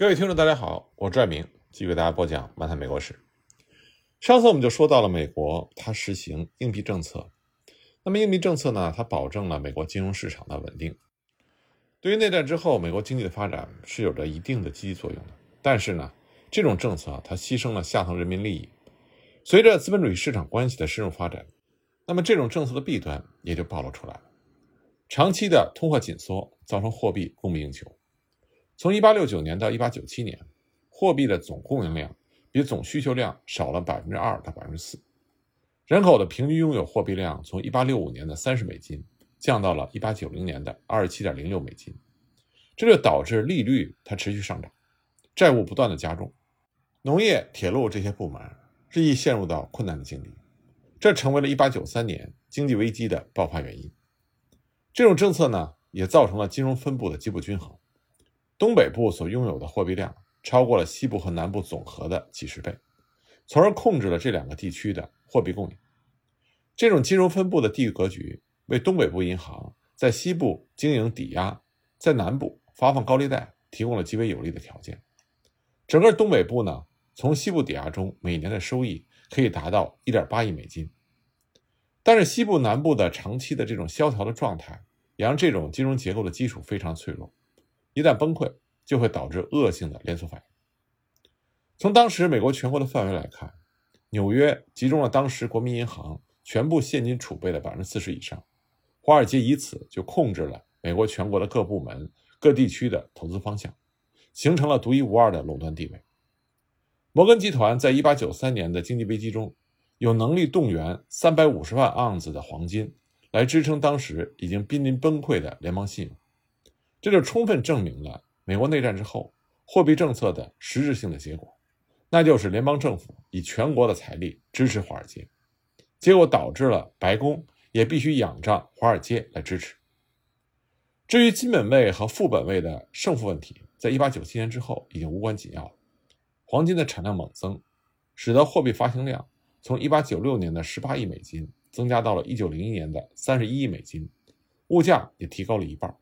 各位听众，大家好，我是拽明，继续给大家播讲《漫谈美国史》。上次我们就说到了美国，它实行硬币政策。那么硬币政策呢，它保证了美国金融市场的稳定。对于内战之后美国经济的发展是有着一定的积极作用的。但是呢，这种政策它牺牲了下层人民利益。随着资本主义市场关系的深入发展，那么这种政策的弊端也就暴露出来了。长期的通货紧缩造成货币供不应求。从1869年到1897年，货币的总供应量比总需求量少了2%到4%，人口的平均拥有货币量从1865年的30美金降到了1890年的27.06美金，这就导致利率它持续上涨，债务不断的加重，农业、铁路这些部门日益陷入到困难的境地，这成为了1893年经济危机的爆发原因。这种政策呢，也造成了金融分布的极不均衡。东北部所拥有的货币量超过了西部和南部总和的几十倍，从而控制了这两个地区的货币供应。这种金融分布的地域格局，为东北部银行在西部经营抵押，在南部发放高利贷提供了极为有利的条件。整个东北部呢，从西部抵押中每年的收益可以达到1.8亿美金。但是西部南部的长期的这种萧条的状态，也让这种金融结构的基础非常脆弱，一旦崩溃，就会导致恶性的连锁反应。从当时美国全国的范围来看，纽约集中了当时国民银行全部现金储备的百分之四十以上，华尔街以此就控制了美国全国的各部门、各地区的投资方向，形成了独一无二的垄断地位。摩根集团在一八九三年的经济危机中。有能力动员三百五十万盎司的黄金来支撑当时已经濒临崩溃的联邦信用，这就充分证明了美国内战之后货币政策的实质性的结果，那就是联邦政府以全国的财力支持华尔街，结果导致了白宫也必须仰仗华尔街来支持。至于金本位和副本位的胜负问题，在一八九七年之后已经无关紧要了。黄金的产量猛增，使得货币发行量。从1896年的18亿美金增加到了1901年的31亿美金，物价也提高了一半。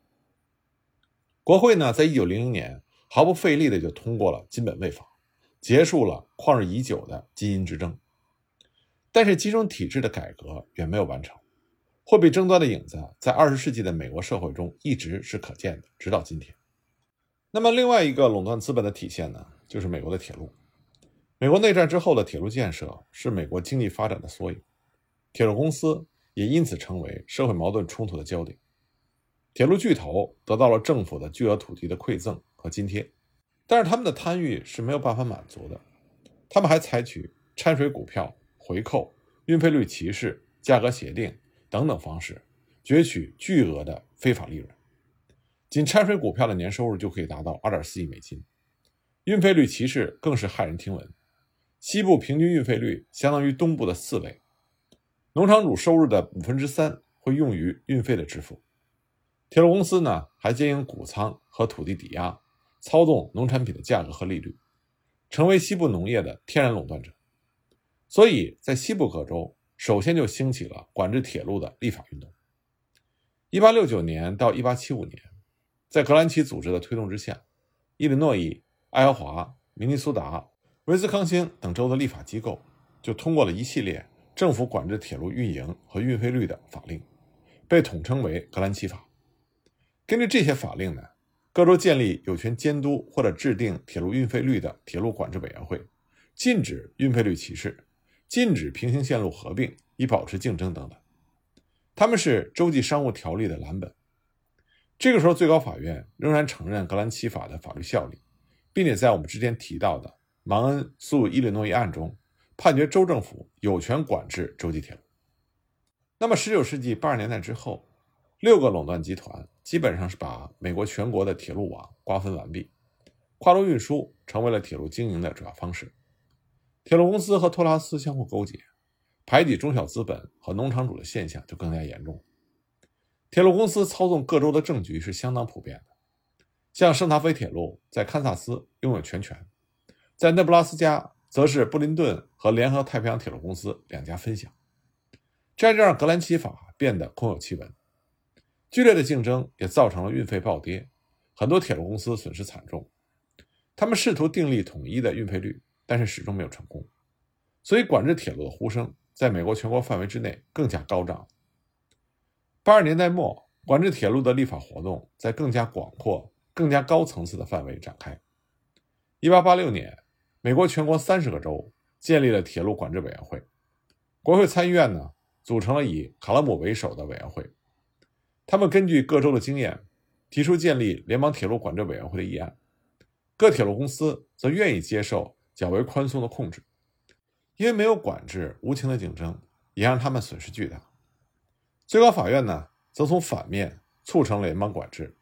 国会呢，在1900年毫不费力的就通过了金本位法，结束了旷日已久的金银之争。但是金融体制的改革远没有完成，货币争端的影子在20世纪的美国社会中一直是可见的，直到今天。那么另外一个垄断资本的体现呢，就是美国的铁路。美国内战之后的铁路建设是美国经济发展的缩影，铁路公司也因此成为社会矛盾冲突的焦点。铁路巨头得到了政府的巨额土地的馈赠和津贴，但是他们的贪欲是没有办法满足的，他们还采取掺水股票、回扣、运费率歧视、价格协定等等方式，攫取巨额的非法利润。仅掺水股票的年收入就可以达到二点四亿美金，运费率歧视更是骇人听闻。西部平均运费率相当于东部的四倍，农场主收入的五分之三会用于运费的支付。铁路公司呢，还经营谷仓和土地抵押，操纵农产品的价格和利率，成为西部农业的天然垄断者。所以在西部各州，首先就兴起了管制铁路的立法运动。一八六九年到一八七五年，在格兰奇组织的推动之下，伊利诺伊、爱荷华、明尼苏达。威斯康星等州的立法机构就通过了一系列政府管制铁路运营和运费率的法令，被统称为格兰奇法。根据这些法令呢，各州建立有权监督或者制定铁路运费率的铁路管制委员会，禁止运费率歧视，禁止平行线路合并以保持竞争等等。他们是州际商务条例的蓝本。这个时候，最高法院仍然承认格兰奇法的法律效力，并且在我们之前提到的。芒恩诉伊利诺伊案中，判决州政府有权管制洲际铁路。那么，19世纪80年代之后，六个垄断集团基本上是把美国全国的铁路网瓜分完毕，跨路运输成为了铁路经营的主要方式。铁路公司和托拉斯相互勾结，排挤中小资本和农场主的现象就更加严重。铁路公司操纵各州的政局是相当普遍的，像圣塔菲铁路在堪萨斯拥有全权。在内布拉斯加，则是布林顿和联合太平洋铁路公司两家分享，这样就让格兰奇法变得空有其文。剧烈的竞争也造成了运费暴跌，很多铁路公司损失惨重。他们试图订立统一的运费率，但是始终没有成功，所以管制铁路的呼声在美国全国范围之内更加高涨。八十年代末，管制铁路的立法活动在更加广阔、更加高层次的范围展开。一八八六年，美国全国三十个州建立了铁路管制委员会，国会参议院呢组成了以卡拉姆为首的委员会，他们根据各州的经验，提出建立联邦铁路管制委员会的议案。各铁路公司则愿意接受较为宽松的控制，因为没有管制，无情的竞争也让他们损失巨大。最高法院呢，则从反面促成了联邦管制。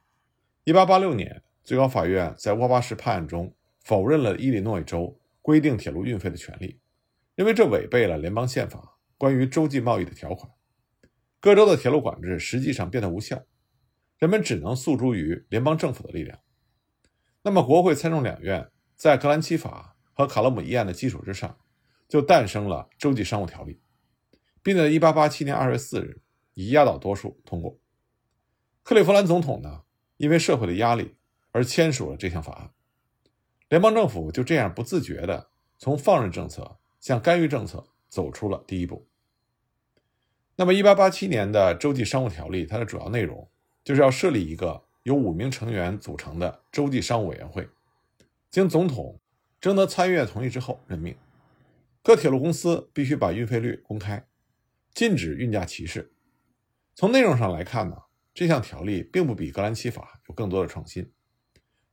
一八八六年，最高法院在沃巴什判案中否认了伊利诺伊州规定铁路运费的权利，认为这违背了联邦宪法关于洲际贸易的条款。各州的铁路管制实际上变得无效，人们只能诉诸于联邦政府的力量。那么，国会参众两院在格兰奇法和卡勒姆议案的基础之上，就诞生了洲际商务条例，并在1887年2月4日以压倒多数通过。克利夫兰总统呢，因为社会的压力而签署了这项法案，联邦政府就这样不自觉地从放任政策向干预政策走出了第一步。那么，1887年的州际商务条例，它的主要内容就是要设立一个。由五名成员组成的州际商务委员会，经总统征得参议院同意之后任命。各铁路公司必须把运费率公开，禁止运价歧视。从内容上来看呢，这项条例并不比格兰奇法有更多的创新，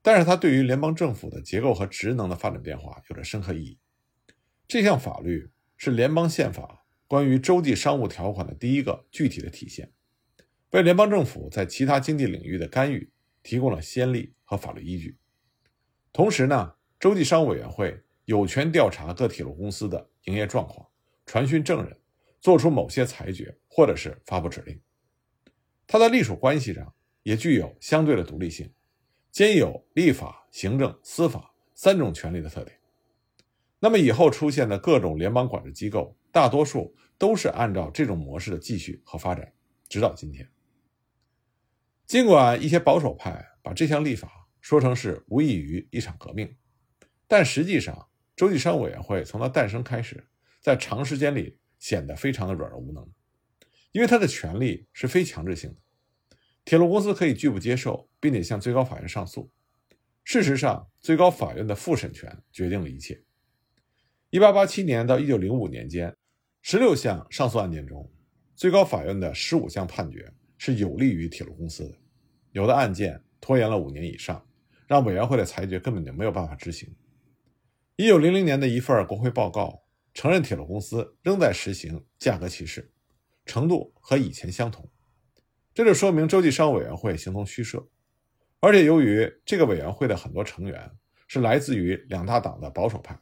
但是它对于联邦政府的结构和职能的发展变化有着深刻意义。这项法律是联邦宪法关于洲际商务条款的第一个具体的体现。为联邦政府在其他经济领域的干预提供了先例和法律依据。同时呢，洲际商务委员会有权调查各铁路公司的营业状况，传讯证人，做出某些裁决，或者是发布指令。它在隶属关系上也具有相对的独立性，兼有立法、行政、司法三种权利的特点。那么以后出现的各种联邦管制机构，大多数都是按照这种模式的继续和发展，直到今天。尽管一些保守派把这项立法说成是无异于一场革命，但实际上，洲际商务委员会从它诞生开始，在长时间里显得非常的软弱无能，因为它的权利是非强制性的，铁路公司可以拒不接受，并且向最高法院上诉。事实上，最高法院的复审权决定了一切。1887年到1905年间，16项上诉案件中，最高法院的15项判决。是有利于铁路公司的，有的案件拖延了五年以上，让委员会的裁决根本就没有办法执行。一九零零年的一份国会报告承认铁路公司仍在实行价格歧视，程度和以前相同，这就说明州际商务委员会形同虚设。而且由于这个委员会的很多成员是来自于两大党的保守派，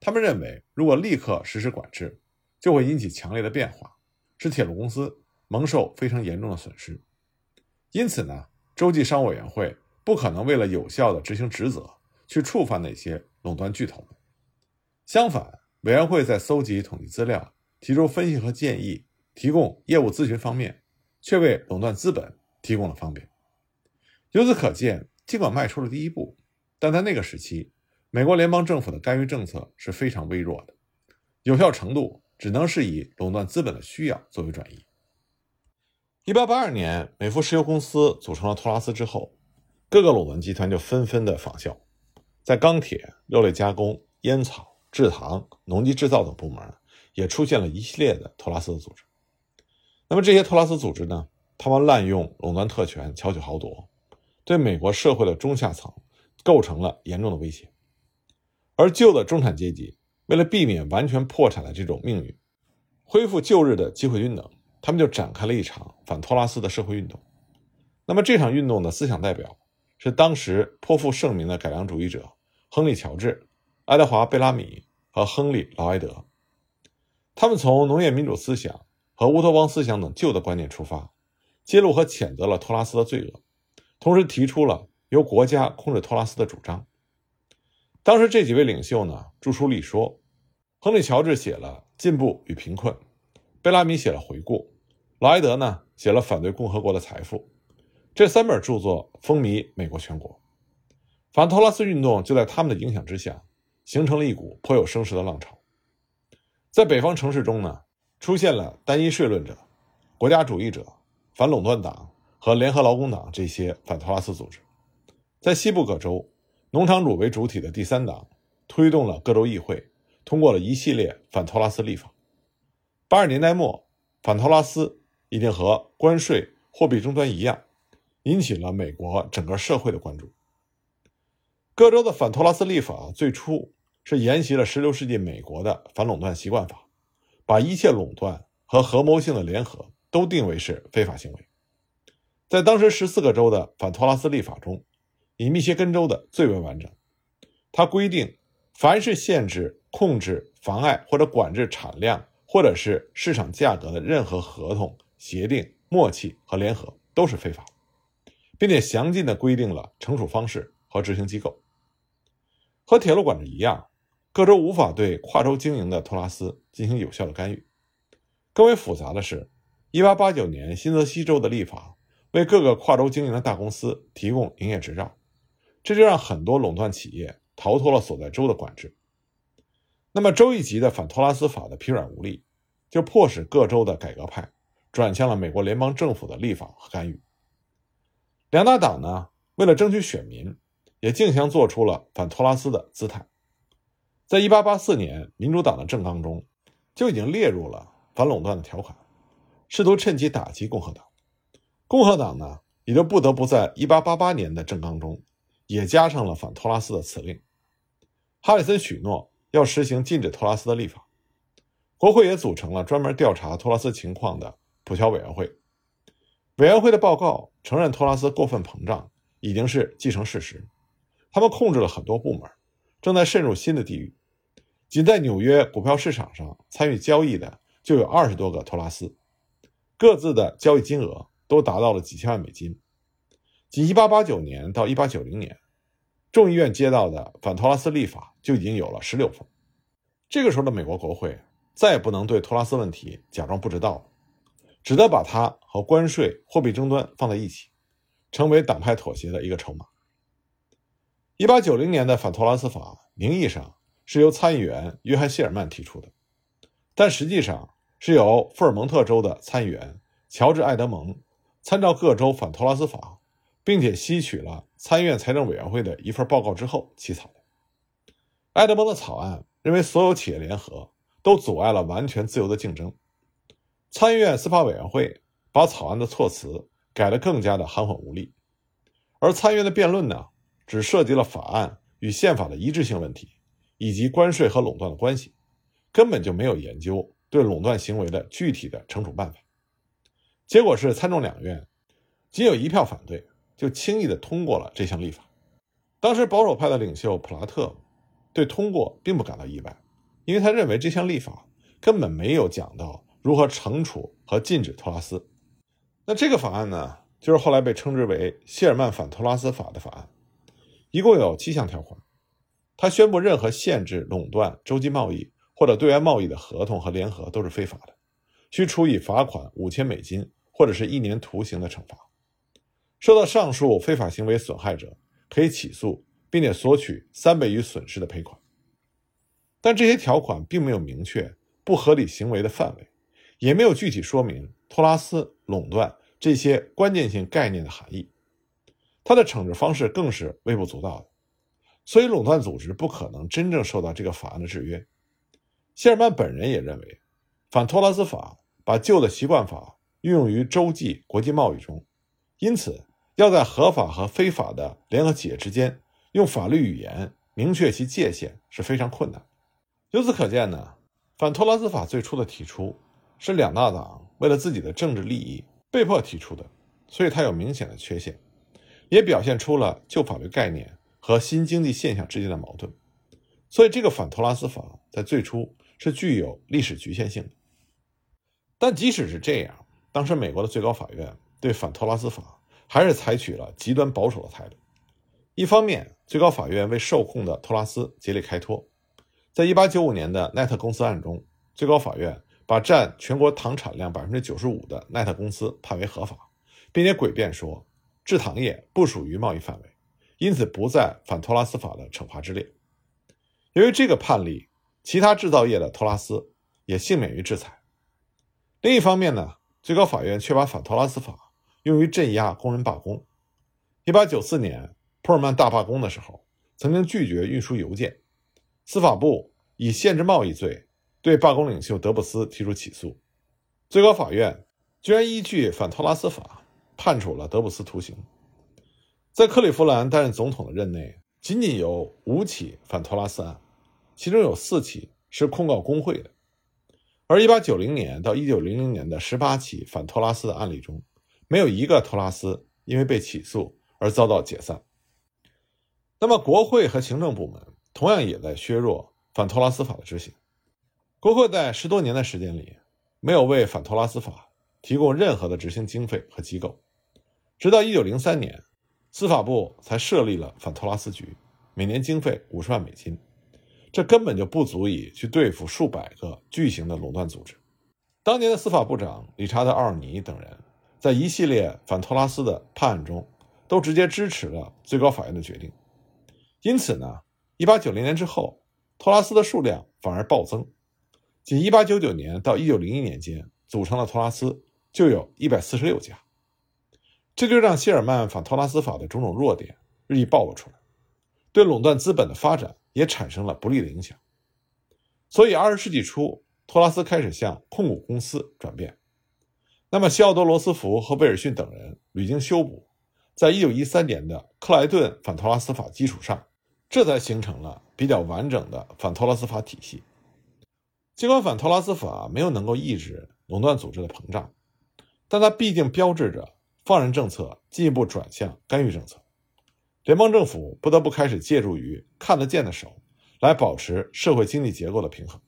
他们认为如果立刻实施管制，就会引起强烈的变化，使铁路公司。蒙受非常严重的损失，因此呢，洲际商务委员会不可能为了有效的执行职责去触犯那些垄断巨头。相反，委员会在搜集统计资料、提出分析和建议、提供业务咨询方面，却为垄断资本提供了方便。由此可见，尽管迈出了第一步，但在那个时期，美国联邦政府的干预政策是非常微弱的，有效程度只能是以垄断资本的需要作为转移。一八八二年，美孚石油公司组成了托拉斯之后，各个垄断集团就纷纷的仿效，在钢铁、肉类加工、烟草、制糖、农机制造等部门，也出现了一系列的托拉斯的组织。那么这些托拉斯组织呢，他们滥用垄断特权，巧取豪夺，对美国社会的中下层构成了严重的威胁。而旧的中产阶级为了避免完全破产的这种命运，恢复旧日的机会均等。他们就展开了一场反托拉斯的社会运动。那么这场运动的思想代表是当时颇负盛名的改良主义者亨利·乔治、爱德华·贝拉米和亨利·劳埃德。他们从农业民主思想和乌托邦思想等旧的观念出发，揭露和谴责了托拉斯的罪恶，同时提出了由国家控制托拉斯的主张。当时这几位领袖呢著书立说，亨利·乔治写了《进步与贫困》，贝拉米写了《回顾》。劳埃德呢写了反对共和国的财富，这三本著作风靡美国全国。反托拉斯运动就在他们的影响之下，形成了一股颇有声势的浪潮。在北方城市中呢，出现了单一税论者、国家主义者、反垄断党和联合劳工党这些反托拉斯组织。在西部各州，农场主为主体的第三党推动了各州议会通过了一系列反托拉斯立法。八十年代末，反托拉斯已经和关税、货币终端一样，引起了美国整个社会的关注。各州的反托拉斯立法最初是沿袭了16世纪美国的反垄断习惯法，把一切垄断和合谋性的联合都定为是非法行为。在当时14个州的反托拉斯立法中，以密歇根州的最为完整。它规定，凡是限制、控制、妨碍或者管制产量或者是市场价格的任何合同、协定、默契和联合都是非法，并且详尽的规定了惩处方式和执行机构。和铁路管制一样，各州无法对跨州经营的托拉斯进行有效的干预。更为复杂的是，1889年新泽西州的立法为各个跨州经营的大公司提供营业执照，这就让很多垄断企业逃脱了所在州的管制。那么，州一级的反托拉斯法的疲软无力，就迫使各州的改革派转向了美国联邦政府的立法和干预。两大党呢，为了争取选民。也竞相做出了反托拉斯的姿态，在1884年，民主党的政纲中就已经列入了反垄断的条款，试图趁机打击共和党。共和党呢，也就不得不在1888年的政纲中也加上了反托拉斯的辞令。哈里森许诺要实行禁止托拉斯的立法，国会也组成了专门调查托拉斯情况的普乔委员会。委员会的报告承认托拉斯过分膨胀已经是既成事实。他们控制了很多部门，正在渗入新的地域。仅在纽约股票市场上参与交易的就有二十多个托拉斯，各自的交易金额都达到了几千万美金。仅1889年到1890年，众议院接到的反托拉斯立法就已经有了十六份。这个时候的美国国会再也不能对托拉斯问题假装不知道了，只得把它和关税、货币争端放在一起，成为党派妥协的一个筹码。一八九零年的反托拉斯法名义上是由参议员约翰谢尔曼提出的，但实际上是由富尔蒙特州的参议员乔治艾德蒙参照各州反托拉斯法，并且吸取了参议院财政委员会的一份报告之后起草的。艾德蒙的草案认为所有企业联合都阻碍了完全自由的竞争。参议院司法委员会把草案的措辞改得更加的含混无力，而参议院的辩论呢？只涉及了法案与宪法的一致性问题，以及关税和垄断的关系，根本就没有研究对垄断行为的具体的惩处办法。结果是参众两院仅有一票反对，就轻易的通过了这项立法。当时保守派的领袖普拉特对通过并不感到意外，因为他认为这项立法根本没有讲到如何惩处和禁止托拉斯。那这个法案呢，就是后来被称之为谢尔曼反托拉斯法的法案。一共有七项条款，他宣布任何限制、垄断、洲际贸易或者对外贸易的合同和联合都是非法的，需处以罚款五千美金或者是一年徒刑的惩罚。受到上述非法行为损害者可以起诉，并且索取三倍于损失的赔款。但这些条款并没有明确不合理行为的范围，也没有具体说明托拉斯、垄断这些关键性概念的含义。他的惩治方式更是微不足道的，所以垄断组织不可能真正受到这个法案的制约。谢尔曼本人也认为，反托拉斯法把旧的习惯法运用于洲际国际贸易中，因此要在合法和非法的联合企业之间用法律语言明确其界限是非常困难。由此可见呢，反托拉斯法最初的提出是两大党为了自己的政治利益被迫提出的，所以它有明显的缺陷。也表现出了旧法律概念和新经济现象之间的矛盾，所以这个反托拉斯法在最初是具有历史局限性的。但即使是这样，当时美国的最高法院对反托拉斯法还是采取了极端保守的态度。一方面，最高法院为受控的托拉斯竭力开脱，在1895年的奈特公司案中，最高法院把占全国糖产量95%的奈特公司判为合法，并且诡辩说。制糖业不属于贸易范围，因此不在反托拉斯法的惩罚之列。由于这个判例，其他制造业的托拉斯也幸免于制裁。另一方面呢，最高法院却把反托拉斯法用于镇压工人罢工。1894年普尔曼大罢工的时候，曾经拒绝运输邮件，司法部以限制贸易罪对罢工领袖德布斯提出起诉，最高法院居然依据反托拉斯法判处了德布斯徒刑。在克利夫兰担任总统的任内，仅仅有五起反托拉斯案，其中有四起是控告工会的。而1890年到1900年的18起反托拉斯的案例中，没有一个托拉斯因为被起诉而遭到解散。那么，国会和行政部门同样也在削弱反托拉斯法的执行。国会在十多年的时间里，没有为反托拉斯法提供任何的执行经费和机构，直到1903年，司法部才设立了反托拉斯局，每年经费五十万美金。这根本就不足以去对付数百个巨型的垄断组织。当年的司法部长理查德·奥尔尼等人，在一系列反托拉斯的判案中，都直接支持了最高法院的决定。因此呢，1890年之后，托拉斯的数量反而暴增。仅1899年到1901年间，组成的托拉斯就有一百四十六家。这就让谢尔曼反托拉斯法的种种弱点日益暴露出来，对垄断资本的发展。也产生了不利的影响，所以二十世纪初，托拉斯开始向控股公司转变。那么，西奥多·罗斯福和威尔逊等人屡经修补，在一九一三年的克莱顿反托拉斯法基础上，这才形成了比较完整的反托拉斯法体系。尽管反托拉斯法没有能够抑制垄断组织的膨胀，但它毕竟标志着放任政策进一步转向干预政策。联邦政府不得不开始借助于看得见的手，来保持社会经济结构的平衡，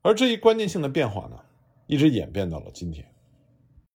而这一关键性的变化呢，一直演变到了今天。